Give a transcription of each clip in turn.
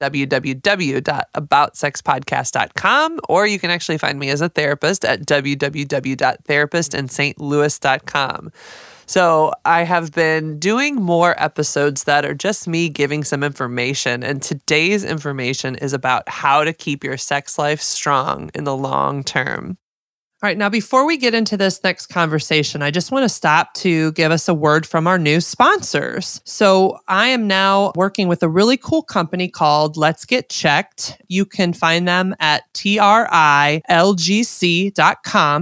www.aboutsexpodcast.com, or you can actually find me as a therapist at www.therapistinstlouis.com. So I have been doing more episodes that are just me giving some information. And today's information is about how to keep your sex life strong in the long term. All right, now before we get into this next conversation, I just want to stop to give us a word from our new sponsors. So, I am now working with a really cool company called Let's Get Checked. You can find them at trylgc.com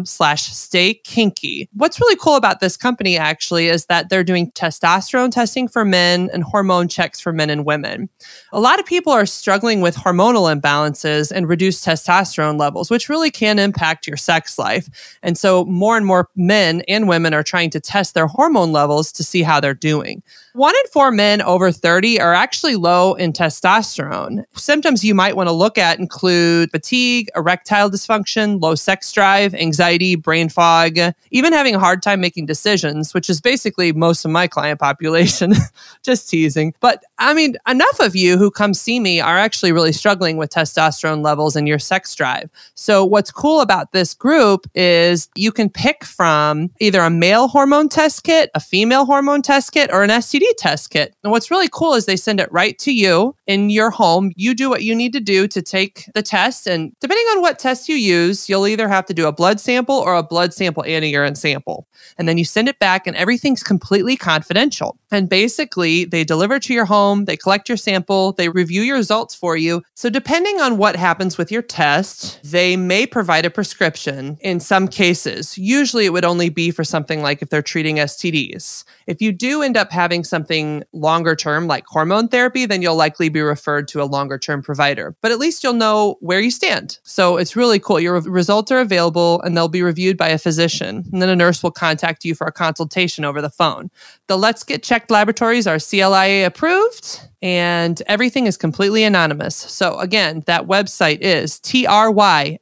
slash stay kinky. What's really cool about this company actually is that they're doing testosterone testing for men and hormone checks for men and women. A lot of people are struggling with hormonal imbalances and reduced testosterone levels, which really can impact your sex life life. And so more and more men and women are trying to test their hormone levels to see how they're doing. One in four men over 30 are actually low in testosterone. Symptoms you might want to look at include fatigue, erectile dysfunction, low sex drive, anxiety, brain fog, even having a hard time making decisions, which is basically most of my client population. Just teasing. But I mean, enough of you who come see me are actually really struggling with testosterone levels and your sex drive. So, what's cool about this group is you can pick from either a male hormone test kit, a female hormone test kit, or an STD test kit. And what's really cool is they send it right to you in your home. You do what you need to do to take the test. And depending on what test you use, you'll either have to do a blood sample or a blood sample and a urine sample. And then you send it back, and everything's completely confidential. And basically, they deliver to your home, they collect your sample, they review your results for you. So, depending on what happens with your test, they may provide a prescription in some cases. Usually, it would only be for something like if they're treating STDs. If you do end up having something longer term, like hormone therapy, then you'll likely be referred to a longer term provider. But at least you'll know where you stand. So, it's really cool. Your results are available and they'll be reviewed by a physician. And then a nurse will contact you for a consultation over the phone. The Let's Get Checked laboratories are CLIA approved and everything is completely anonymous. So again, that website is trylgc.com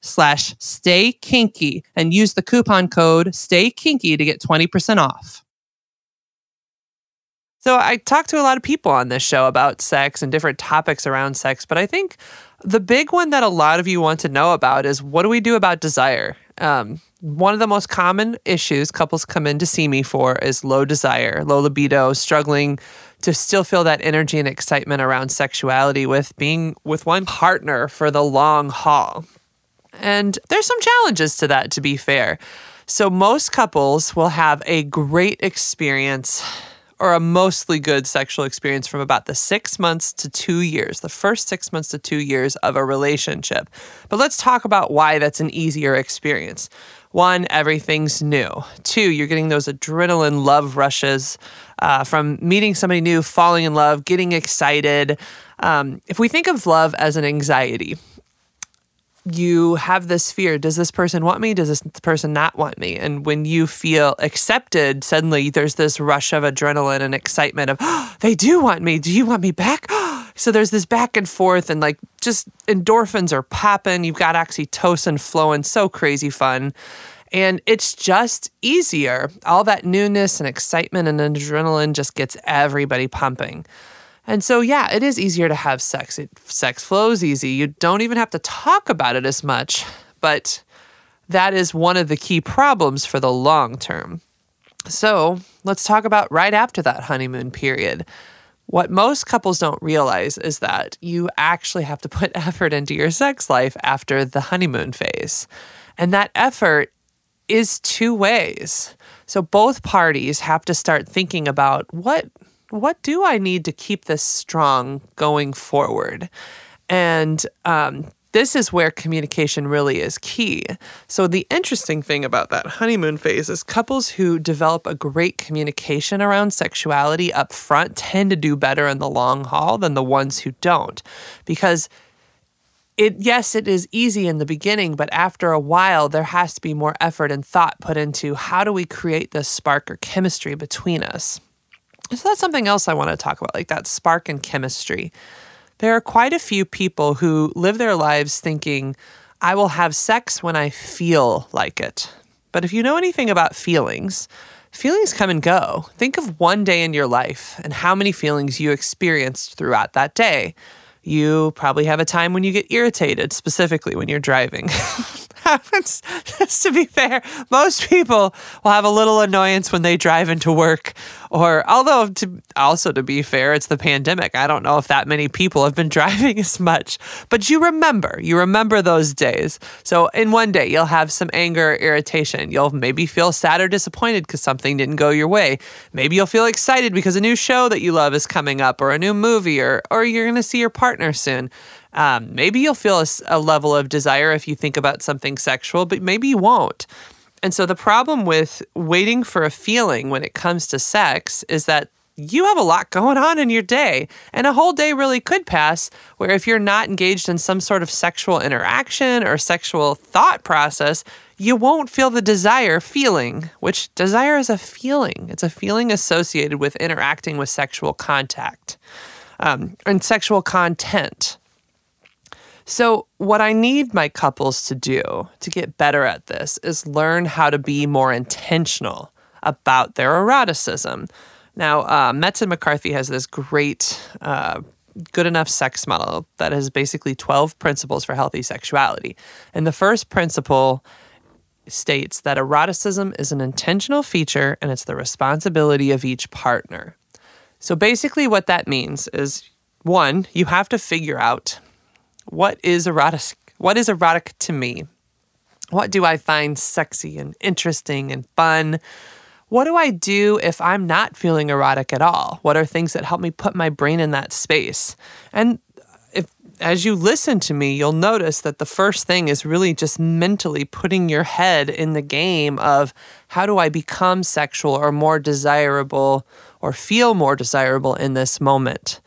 slash stay kinky and use the coupon code stay kinky to get 20% off. So I talk to a lot of people on this show about sex and different topics around sex, but I think the big one that a lot of you want to know about is what do we do about desire? Um, one of the most common issues couples come in to see me for is low desire, low libido, struggling to still feel that energy and excitement around sexuality with being with one partner for the long haul. And there's some challenges to that, to be fair. So, most couples will have a great experience or a mostly good sexual experience from about the six months to two years, the first six months to two years of a relationship. But let's talk about why that's an easier experience. One, everything's new. Two, you're getting those adrenaline love rushes uh, from meeting somebody new, falling in love, getting excited. Um, if we think of love as an anxiety, you have this fear does this person want me does this person not want me and when you feel accepted suddenly there's this rush of adrenaline and excitement of oh, they do want me do you want me back so there's this back and forth and like just endorphins are popping you've got oxytocin flowing so crazy fun and it's just easier all that newness and excitement and adrenaline just gets everybody pumping and so, yeah, it is easier to have sex. It, sex flows easy. You don't even have to talk about it as much, but that is one of the key problems for the long term. So, let's talk about right after that honeymoon period. What most couples don't realize is that you actually have to put effort into your sex life after the honeymoon phase. And that effort is two ways. So both parties have to start thinking about what what do I need to keep this strong going forward? And um, this is where communication really is key. So, the interesting thing about that honeymoon phase is couples who develop a great communication around sexuality up front tend to do better in the long haul than the ones who don't. Because it yes it is easy in the beginning but after a while there has to be more effort and thought put into how do we create this spark or chemistry between us so that's something else I want to talk about, like that spark and chemistry. There are quite a few people who live their lives thinking, I will have sex when I feel like it. But if you know anything about feelings, feelings come and go. Think of one day in your life and how many feelings you experienced throughout that day. You probably have a time when you get irritated, specifically when you're driving. happens. Just to be fair, most people will have a little annoyance when they drive into work. Or, although, to, also to be fair, it's the pandemic. I don't know if that many people have been driving as much. But you remember, you remember those days. So, in one day, you'll have some anger, or irritation. You'll maybe feel sad or disappointed because something didn't go your way. Maybe you'll feel excited because a new show that you love is coming up, or a new movie, or, or you're going to see your partner soon. Um, maybe you'll feel a, a level of desire if you think about something sexual, but maybe you won't. And so the problem with waiting for a feeling when it comes to sex is that you have a lot going on in your day. And a whole day really could pass where if you're not engaged in some sort of sexual interaction or sexual thought process, you won't feel the desire feeling, which desire is a feeling. It's a feeling associated with interacting with sexual contact um, and sexual content. So, what I need my couples to do to get better at this is learn how to be more intentional about their eroticism. Now, uh, and McCarthy has this great, uh, good enough sex model that has basically 12 principles for healthy sexuality. And the first principle states that eroticism is an intentional feature and it's the responsibility of each partner. So, basically, what that means is one, you have to figure out what is erotic? What is erotic to me? What do I find sexy and interesting and fun? What do I do if I'm not feeling erotic at all? What are things that help me put my brain in that space? And if as you listen to me, you'll notice that the first thing is really just mentally putting your head in the game of how do I become sexual or more desirable or feel more desirable in this moment?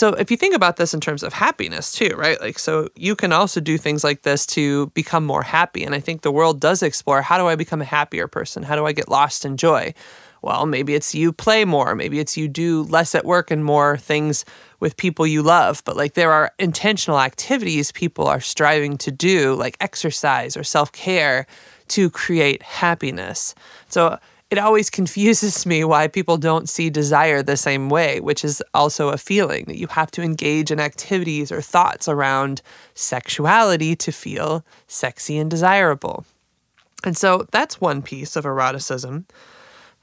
So if you think about this in terms of happiness too, right? Like so you can also do things like this to become more happy. And I think the world does explore how do I become a happier person? How do I get lost in joy? Well, maybe it's you play more, maybe it's you do less at work and more things with people you love. But like there are intentional activities people are striving to do, like exercise or self care to create happiness. So it always confuses me why people don't see desire the same way, which is also a feeling that you have to engage in activities or thoughts around sexuality to feel sexy and desirable. And so that's one piece of eroticism.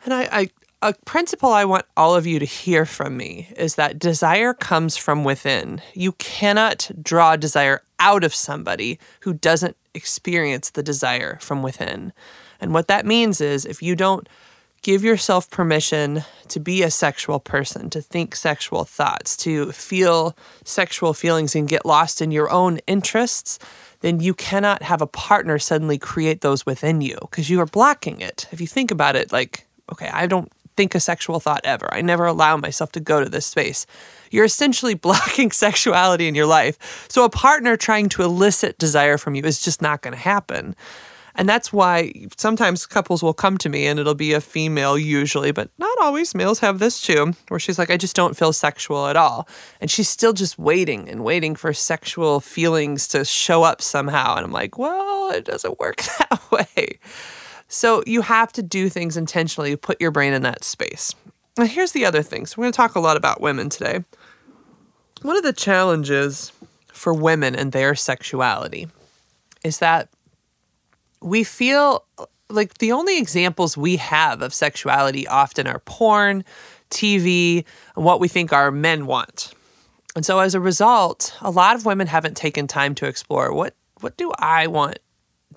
And I, I a principle I want all of you to hear from me is that desire comes from within. You cannot draw desire out of somebody who doesn't experience the desire from within. And what that means is if you don't give yourself permission to be a sexual person, to think sexual thoughts, to feel sexual feelings and get lost in your own interests, then you cannot have a partner suddenly create those within you because you are blocking it. If you think about it, like, okay, I don't think a sexual thought ever. I never allow myself to go to this space. You're essentially blocking sexuality in your life. So a partner trying to elicit desire from you is just not going to happen. And that's why sometimes couples will come to me and it'll be a female usually, but not always. Males have this too, where she's like, I just don't feel sexual at all. And she's still just waiting and waiting for sexual feelings to show up somehow. And I'm like, well, it doesn't work that way. So you have to do things intentionally, put your brain in that space. Now, here's the other thing. So, we're going to talk a lot about women today. One of the challenges for women and their sexuality is that we feel like the only examples we have of sexuality often are porn, TV, and what we think our men want. And so as a result, a lot of women haven't taken time to explore what what do I want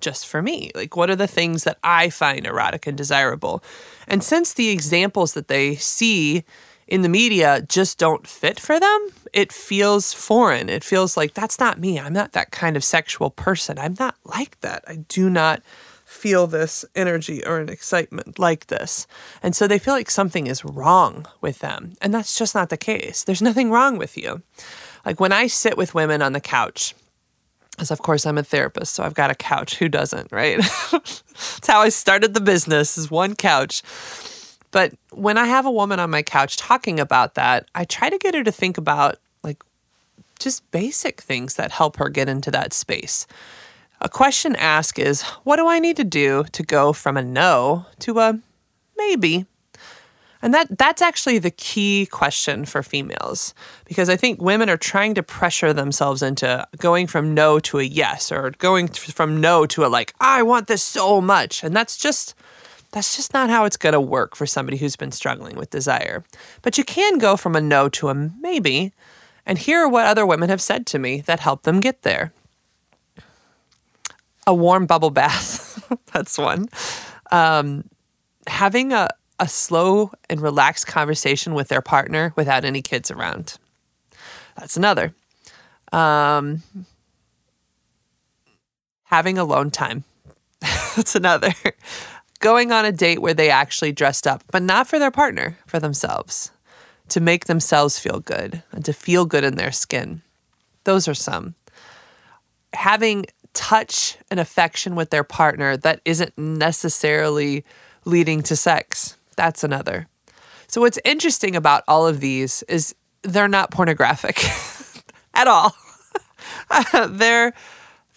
just for me? Like what are the things that I find erotic and desirable? And since the examples that they see in the media just don't fit for them, it feels foreign. It feels like that's not me. I'm not that kind of sexual person. I'm not like that. I do not feel this energy or an excitement like this. And so they feel like something is wrong with them. And that's just not the case. There's nothing wrong with you. Like when I sit with women on the couch, as of course I'm a therapist, so I've got a couch. Who doesn't, right? That's how I started the business is one couch. But when I have a woman on my couch talking about that, I try to get her to think about like just basic things that help her get into that space. A question asked is, what do I need to do to go from a no to a maybe? And that that's actually the key question for females because I think women are trying to pressure themselves into going from no to a yes or going from no to a like I want this so much and that's just that's just not how it's going to work for somebody who's been struggling with desire. But you can go from a no to a maybe. And here are what other women have said to me that helped them get there. A warm bubble bath. that's one. Um, having a, a slow and relaxed conversation with their partner without any kids around. That's another. Um, having alone time. That's another. Going on a date where they actually dressed up, but not for their partner, for themselves, to make themselves feel good and to feel good in their skin. Those are some. Having touch and affection with their partner that isn't necessarily leading to sex. That's another. So, what's interesting about all of these is they're not pornographic at all. they're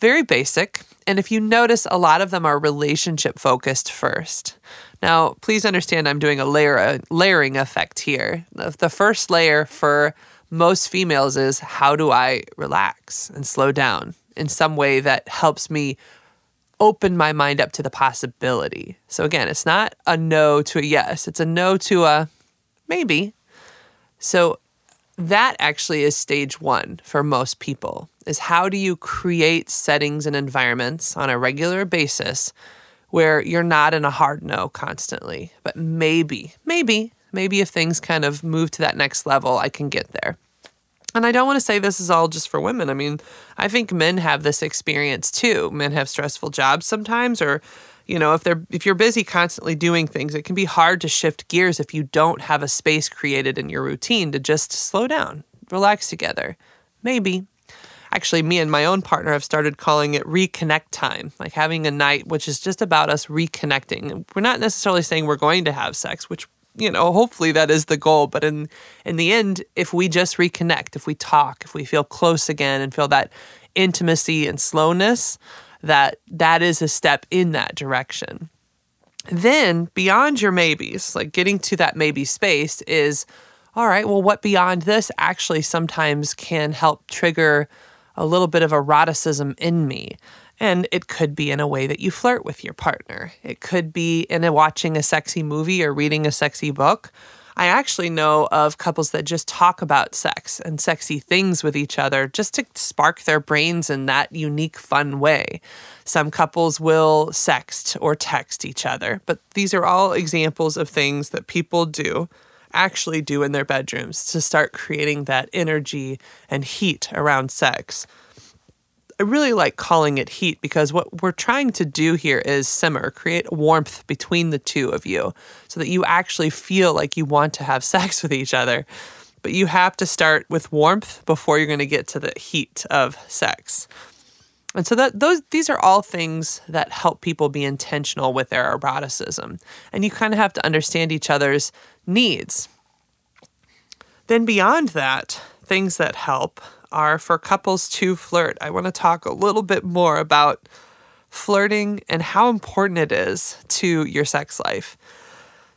very basic. And if you notice, a lot of them are relationship focused first. Now, please understand I'm doing a layer a layering effect here. The first layer for most females is how do I relax and slow down in some way that helps me open my mind up to the possibility. So again, it's not a no to a yes, it's a no to a maybe. So that actually is stage 1 for most people. Is how do you create settings and environments on a regular basis where you're not in a hard no constantly, but maybe, maybe, maybe if things kind of move to that next level, I can get there. And I don't want to say this is all just for women. I mean, I think men have this experience too. Men have stressful jobs sometimes or you know, if they're if you're busy constantly doing things, it can be hard to shift gears if you don't have a space created in your routine to just slow down, relax together. Maybe. Actually, me and my own partner have started calling it reconnect time, like having a night which is just about us reconnecting. We're not necessarily saying we're going to have sex, which you know, hopefully that is the goal. But in in the end, if we just reconnect, if we talk, if we feel close again and feel that intimacy and slowness, that that is a step in that direction. Then beyond your maybes, like getting to that maybe space is all right, well, what beyond this actually sometimes can help trigger a little bit of eroticism in me. And it could be in a way that you flirt with your partner. It could be in a watching a sexy movie or reading a sexy book. I actually know of couples that just talk about sex and sexy things with each other just to spark their brains in that unique, fun way. Some couples will sext or text each other, but these are all examples of things that people do, actually do in their bedrooms to start creating that energy and heat around sex. I really like calling it heat because what we're trying to do here is simmer, create warmth between the two of you so that you actually feel like you want to have sex with each other. But you have to start with warmth before you're going to get to the heat of sex. And so that those these are all things that help people be intentional with their eroticism. And you kind of have to understand each other's needs. Then beyond that, things that help are for couples to flirt. I want to talk a little bit more about flirting and how important it is to your sex life.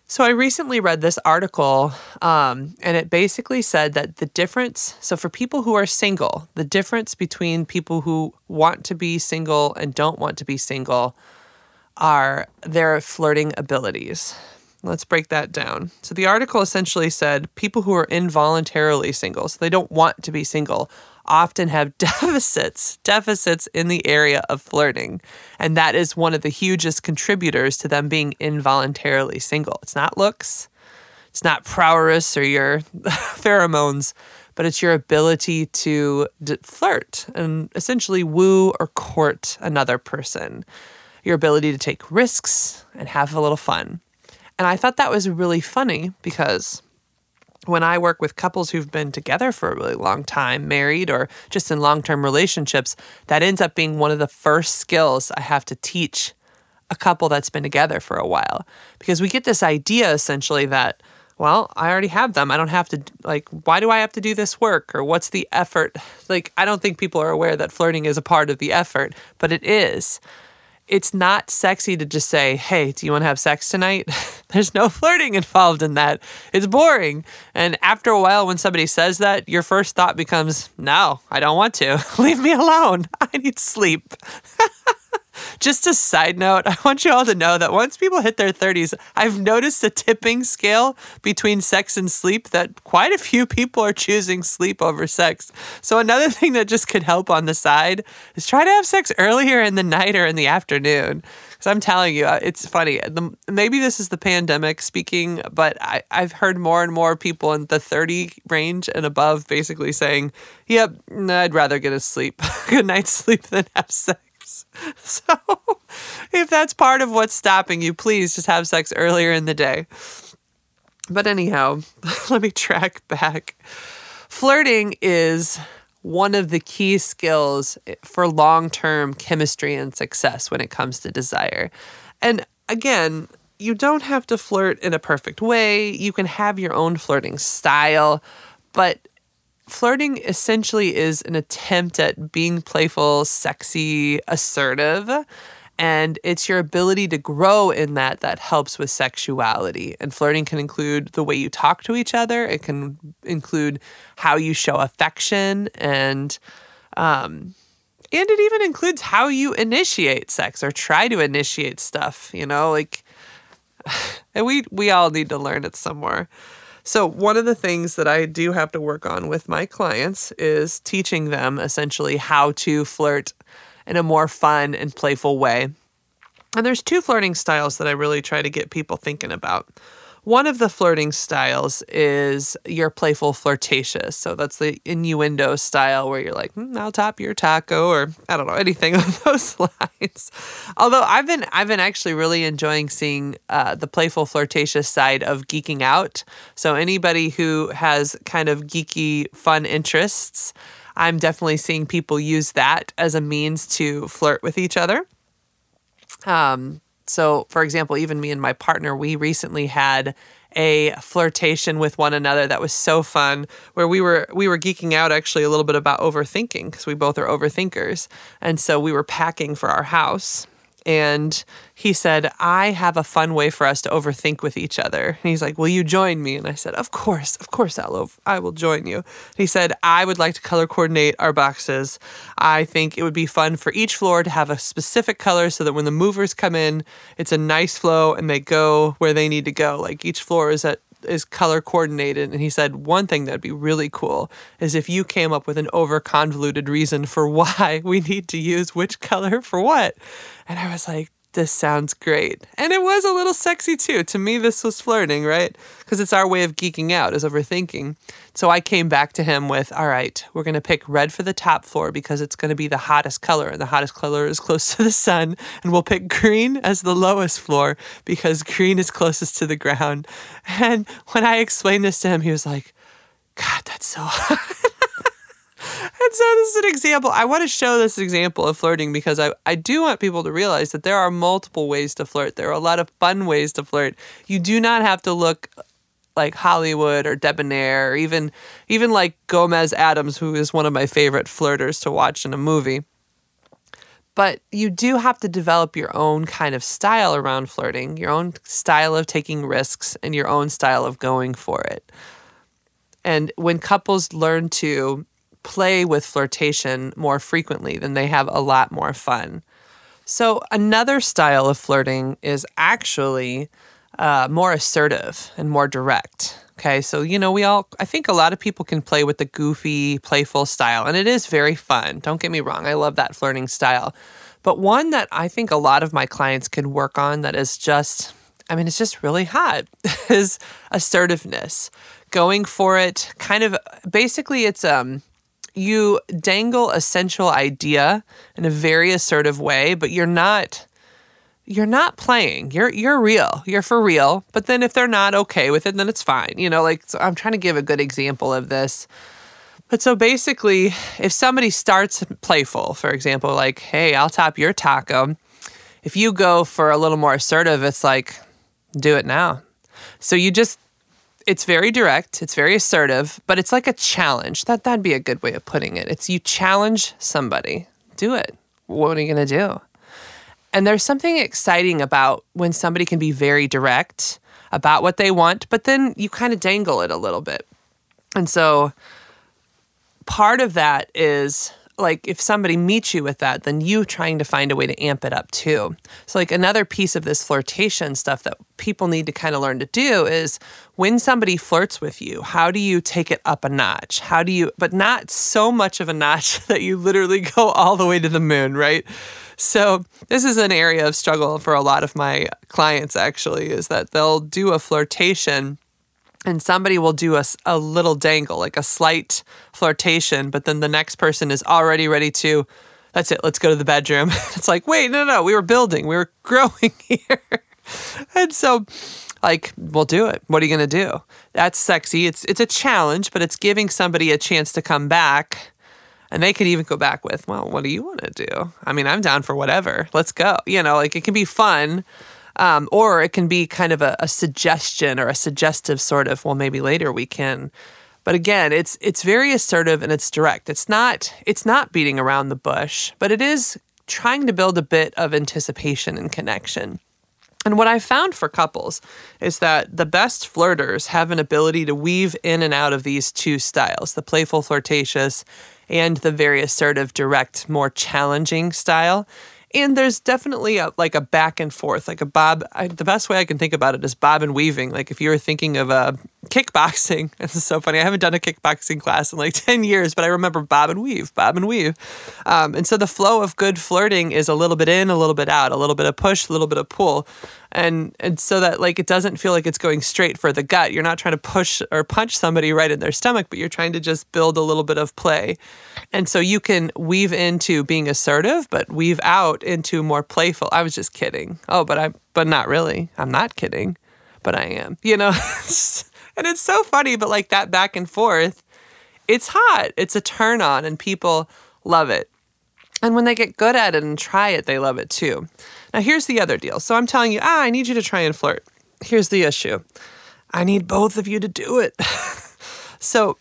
So, I recently read this article, um, and it basically said that the difference so, for people who are single, the difference between people who want to be single and don't want to be single are their flirting abilities. Let's break that down. So the article essentially said people who are involuntarily single, so they don't want to be single, often have deficits, deficits in the area of flirting. And that is one of the hugest contributors to them being involuntarily single. It's not looks, it's not prowess or your pheromones, but it's your ability to d- flirt and essentially woo or court another person, your ability to take risks and have a little fun. And I thought that was really funny because when I work with couples who've been together for a really long time, married or just in long term relationships, that ends up being one of the first skills I have to teach a couple that's been together for a while. Because we get this idea essentially that, well, I already have them. I don't have to, like, why do I have to do this work? Or what's the effort? Like, I don't think people are aware that flirting is a part of the effort, but it is. It's not sexy to just say, Hey, do you want to have sex tonight? There's no flirting involved in that. It's boring. And after a while, when somebody says that, your first thought becomes, No, I don't want to. Leave me alone. I need sleep. Just a side note, I want you all to know that once people hit their 30s, I've noticed a tipping scale between sex and sleep that quite a few people are choosing sleep over sex. So, another thing that just could help on the side is try to have sex earlier in the night or in the afternoon. Because I'm telling you, uh, it's funny. The, maybe this is the pandemic speaking, but I, I've heard more and more people in the 30 range and above basically saying, Yep, I'd rather get a sleep, good night's sleep than have sex. So, if that's part of what's stopping you, please just have sex earlier in the day. But anyhow, let me track back. Flirting is one of the key skills for long term chemistry and success when it comes to desire. And again, you don't have to flirt in a perfect way. You can have your own flirting style, but flirting essentially is an attempt at being playful, sexy, assertive. And it's your ability to grow in that that helps with sexuality. And flirting can include the way you talk to each other, it can include how you show affection, and, um, and it even includes how you initiate sex or try to initiate stuff, you know, like, and we, we all need to learn it somewhere. So, one of the things that I do have to work on with my clients is teaching them essentially how to flirt in a more fun and playful way. And there's two flirting styles that I really try to get people thinking about. One of the flirting styles is your playful flirtatious. So that's the innuendo style where you're like, mm, "I'll top your taco," or I don't know anything on those lines. Although I've been I've been actually really enjoying seeing uh, the playful flirtatious side of geeking out. So anybody who has kind of geeky fun interests, I'm definitely seeing people use that as a means to flirt with each other. Um, so, for example, even me and my partner, we recently had a flirtation with one another that was so fun where we were we were geeking out actually a little bit about overthinking because we both are overthinkers. And so we were packing for our house and he said, I have a fun way for us to overthink with each other. And he's like, Will you join me? And I said, Of course, of course, I'll I will join you. And he said, I would like to color coordinate our boxes. I think it would be fun for each floor to have a specific color so that when the movers come in, it's a nice flow and they go where they need to go. Like each floor is at is color coordinated. And he said one thing that'd be really cool is if you came up with an over convoluted reason for why we need to use which color for what. And I was like, this sounds great. And it was a little sexy too. To me, this was flirting, right? Because it's our way of geeking out, is overthinking. So I came back to him with, all right, we're going to pick red for the top floor because it's going to be the hottest color, and the hottest color is close to the sun. And we'll pick green as the lowest floor because green is closest to the ground. And when I explained this to him, he was like, God, that's so hot. So this is an example. I want to show this example of flirting because I, I do want people to realize that there are multiple ways to flirt. There are a lot of fun ways to flirt. You do not have to look like Hollywood or debonair or even even like Gomez Addams, who is one of my favorite flirters to watch in a movie. But you do have to develop your own kind of style around flirting, your own style of taking risks, and your own style of going for it. And when couples learn to play with flirtation more frequently, then they have a lot more fun. So, another style of flirting is actually uh, more assertive and more direct. Okay, so you know, we all, I think a lot of people can play with the goofy, playful style, and it is very fun. Don't get me wrong, I love that flirting style. But one that I think a lot of my clients can work on that is just, I mean, it's just really hot is assertiveness. Going for it, kind of basically, it's um, you dangle a central idea in a very assertive way, but you're not you're not playing. You're you're real. You're for real. But then if they're not okay with it, then it's fine. You know, like so I'm trying to give a good example of this. But so basically, if somebody starts playful, for example, like, "Hey, I'll top your taco." If you go for a little more assertive, it's like, "Do it now." So you just it's very direct, it's very assertive, but it's like a challenge. That that'd be a good way of putting it. It's you challenge somebody. Do it. What are you going to do? And there's something exciting about when somebody can be very direct about what they want, but then you kind of dangle it a little bit. And so part of that is like if somebody meets you with that, then you trying to find a way to amp it up too. So, like another piece of this flirtation stuff that people need to kind of learn to do is when somebody flirts with you, how do you take it up a notch? How do you, but not so much of a notch that you literally go all the way to the moon, right? So, this is an area of struggle for a lot of my clients actually, is that they'll do a flirtation and somebody will do a, a little dangle, like a slight flirtation, but then the next person is already ready to, that's it, let's go to the bedroom. it's like, wait, no, no, we were building, we were growing here. and so, like, we'll do it. What are you going to do? That's sexy. It's it's a challenge, but it's giving somebody a chance to come back. And they could even go back with, well, what do you want to do? I mean, I'm down for whatever. Let's go. You know, like it can be fun um, or it can be kind of a, a suggestion or a suggestive sort of, well, maybe later we can. But again, it's it's very assertive and it's direct. It's not it's not beating around the bush, but it is trying to build a bit of anticipation and connection. And what I found for couples is that the best flirters have an ability to weave in and out of these two styles the playful, flirtatious, and the very assertive, direct, more challenging style and there's definitely a like a back and forth like a bob I, the best way i can think about it is bob and weaving. Like if you were thinking of uh, kickboxing. This is so funny. I haven't done a kickboxing class in like 10 years but i remember bob and weave bob and weave. Um, and so the flow of good flirting is a little bit in a little bit out a little bit of push a little bit of pull. And and so that like it doesn't feel like it's going straight for the gut. You're not trying to push or punch somebody right in their stomach but you're trying to just build a little bit of play. And so you can weave into being assertive but weave out into more playful. I was just kidding. Oh but i but not really. I'm not kidding but i am you know and it's so funny but like that back and forth it's hot it's a turn on and people love it and when they get good at it and try it they love it too now, here's the other deal. So I'm telling you, ah, I need you to try and flirt. Here's the issue I need both of you to do it. so,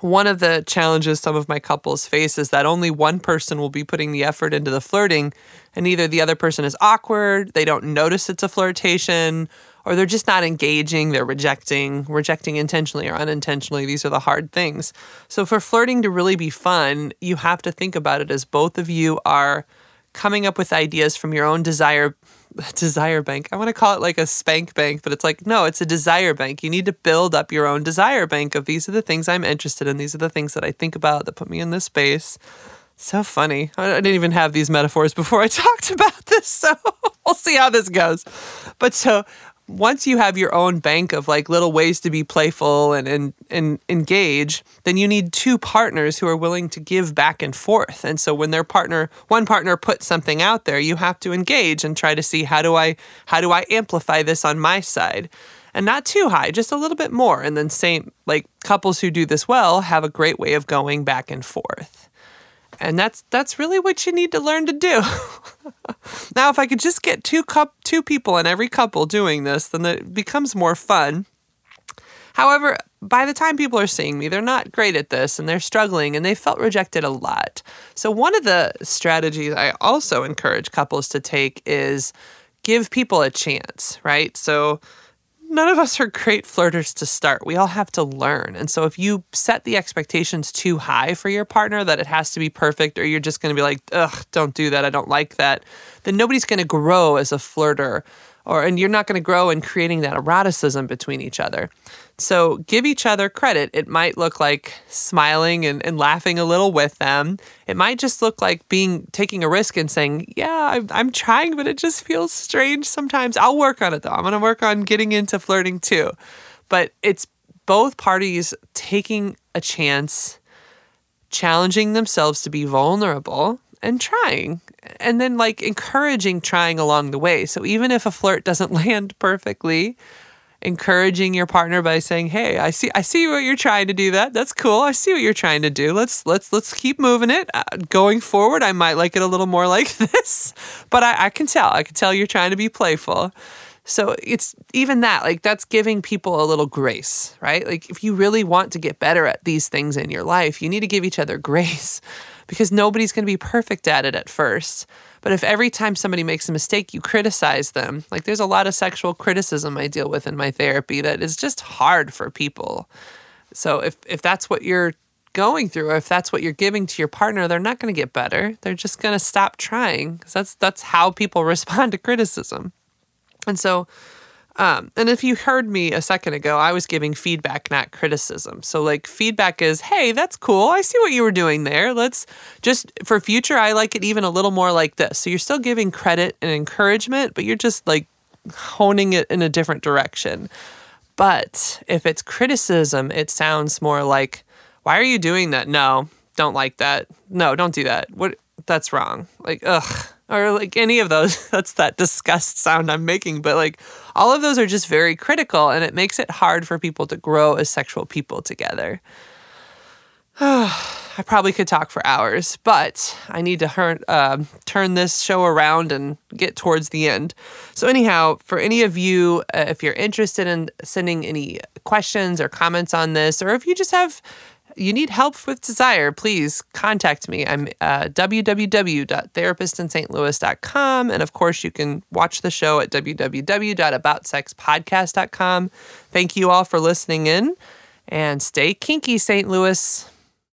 one of the challenges some of my couples face is that only one person will be putting the effort into the flirting, and either the other person is awkward, they don't notice it's a flirtation, or they're just not engaging, they're rejecting, rejecting intentionally or unintentionally. These are the hard things. So, for flirting to really be fun, you have to think about it as both of you are coming up with ideas from your own desire desire bank. I want to call it like a spank bank, but it's like no, it's a desire bank. You need to build up your own desire bank of these are the things I'm interested in. These are the things that I think about that put me in this space. So funny. I didn't even have these metaphors before I talked about this, so we'll see how this goes. But so once you have your own bank of like little ways to be playful and, and and engage, then you need two partners who are willing to give back and forth. And so when their partner, one partner puts something out there, you have to engage and try to see how do I how do I amplify this on my side? And not too high, just a little bit more. And then same like couples who do this well have a great way of going back and forth. And that's that's really what you need to learn to do. now, if I could just get two cup two people in every couple doing this, then it becomes more fun. However, by the time people are seeing me, they're not great at this and they're struggling and they felt rejected a lot. So, one of the strategies I also encourage couples to take is give people a chance, right? So, none of us are great flirters to start. We all have to learn. And so if you set the expectations too high for your partner that it has to be perfect or you're just going to be like, "Ugh, don't do that. I don't like that." Then nobody's going to grow as a flirter or and you're not going to grow in creating that eroticism between each other. So give each other credit. It might look like smiling and, and laughing a little with them. It might just look like being taking a risk and saying, Yeah, I'm, I'm trying, but it just feels strange sometimes. I'll work on it though. I'm going to work on getting into flirting too. But it's both parties taking a chance, challenging themselves to be vulnerable and trying and then like encouraging trying along the way. So even if a flirt doesn't land perfectly, encouraging your partner by saying, "Hey, I see I see what you're trying to do that. That's cool. I see what you're trying to do. Let's let's let's keep moving it. Uh, going forward, I might like it a little more like this, but I, I can tell. I can tell you're trying to be playful." So it's even that, like, that's giving people a little grace, right? Like, if you really want to get better at these things in your life, you need to give each other grace because nobody's going to be perfect at it at first. But if every time somebody makes a mistake, you criticize them, like, there's a lot of sexual criticism I deal with in my therapy that is just hard for people. So if, if that's what you're going through or if that's what you're giving to your partner they're not going to get better they're just going to stop trying because that's that's how people respond to criticism and so um, and if you heard me a second ago i was giving feedback not criticism so like feedback is hey that's cool i see what you were doing there let's just for future i like it even a little more like this so you're still giving credit and encouragement but you're just like honing it in a different direction but if it's criticism it sounds more like why are you doing that? No, don't like that. No, don't do that. What? That's wrong. Like, ugh. Or like any of those. That's that disgust sound I'm making. But like, all of those are just very critical and it makes it hard for people to grow as sexual people together. I probably could talk for hours, but I need to turn, uh, turn this show around and get towards the end. So, anyhow, for any of you, uh, if you're interested in sending any questions or comments on this, or if you just have you need help with desire, please contact me. I'm uh, www.therapistinstlouis.com. And of course, you can watch the show at www.aboutsexpodcast.com. Thank you all for listening in and stay kinky, St. Louis.